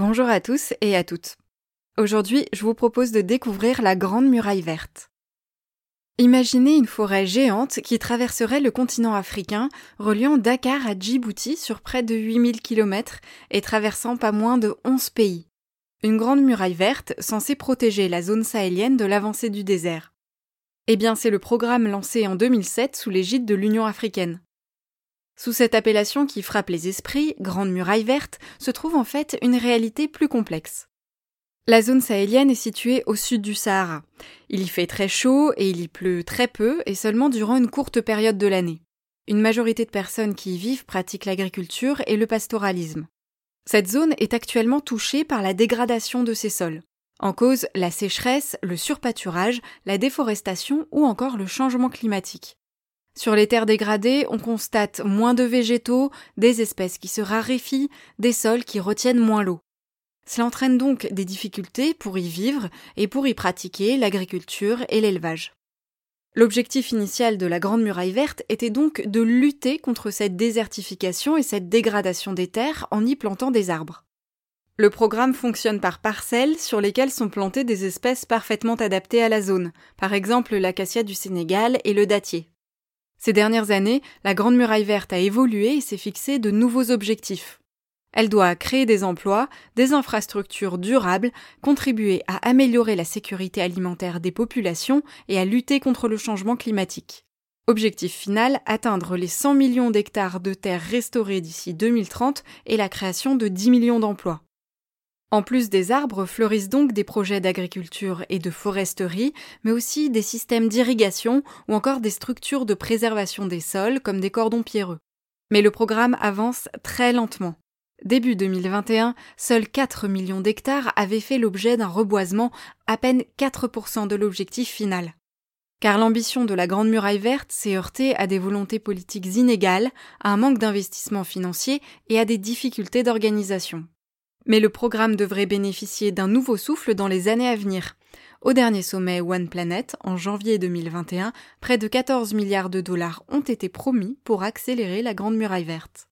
Bonjour à tous et à toutes. Aujourd'hui, je vous propose de découvrir la Grande Muraille Verte. Imaginez une forêt géante qui traverserait le continent africain, reliant Dakar à Djibouti sur près de 8000 km et traversant pas moins de 11 pays. Une grande muraille verte censée protéger la zone sahélienne de l'avancée du désert. Eh bien, c'est le programme lancé en 2007 sous l'égide de l'Union africaine. Sous cette appellation qui frappe les esprits, Grande Muraille Verte, se trouve en fait une réalité plus complexe. La zone sahélienne est située au sud du Sahara. Il y fait très chaud et il y pleut très peu et seulement durant une courte période de l'année. Une majorité de personnes qui y vivent pratiquent l'agriculture et le pastoralisme. Cette zone est actuellement touchée par la dégradation de ses sols. En cause, la sécheresse, le surpâturage, la déforestation ou encore le changement climatique. Sur les terres dégradées, on constate moins de végétaux, des espèces qui se raréfient, des sols qui retiennent moins l'eau. Cela entraîne donc des difficultés pour y vivre et pour y pratiquer l'agriculture et l'élevage. L'objectif initial de la Grande Muraille Verte était donc de lutter contre cette désertification et cette dégradation des terres en y plantant des arbres. Le programme fonctionne par parcelles sur lesquelles sont plantées des espèces parfaitement adaptées à la zone, par exemple l'acacia du Sénégal et le dattier. Ces dernières années, la Grande Muraille Verte a évolué et s'est fixé de nouveaux objectifs. Elle doit créer des emplois, des infrastructures durables, contribuer à améliorer la sécurité alimentaire des populations et à lutter contre le changement climatique. Objectif final, atteindre les 100 millions d'hectares de terres restaurées d'ici 2030 et la création de 10 millions d'emplois. En plus des arbres fleurissent donc des projets d'agriculture et de foresterie, mais aussi des systèmes d'irrigation ou encore des structures de préservation des sols comme des cordons pierreux. Mais le programme avance très lentement. Début 2021, seuls 4 millions d'hectares avaient fait l'objet d'un reboisement, à peine 4% de l'objectif final. Car l'ambition de la Grande Muraille Verte s'est heurtée à des volontés politiques inégales, à un manque d'investissement financier et à des difficultés d'organisation. Mais le programme devrait bénéficier d'un nouveau souffle dans les années à venir. Au dernier sommet One Planet, en janvier 2021, près de 14 milliards de dollars ont été promis pour accélérer la Grande Muraille Verte.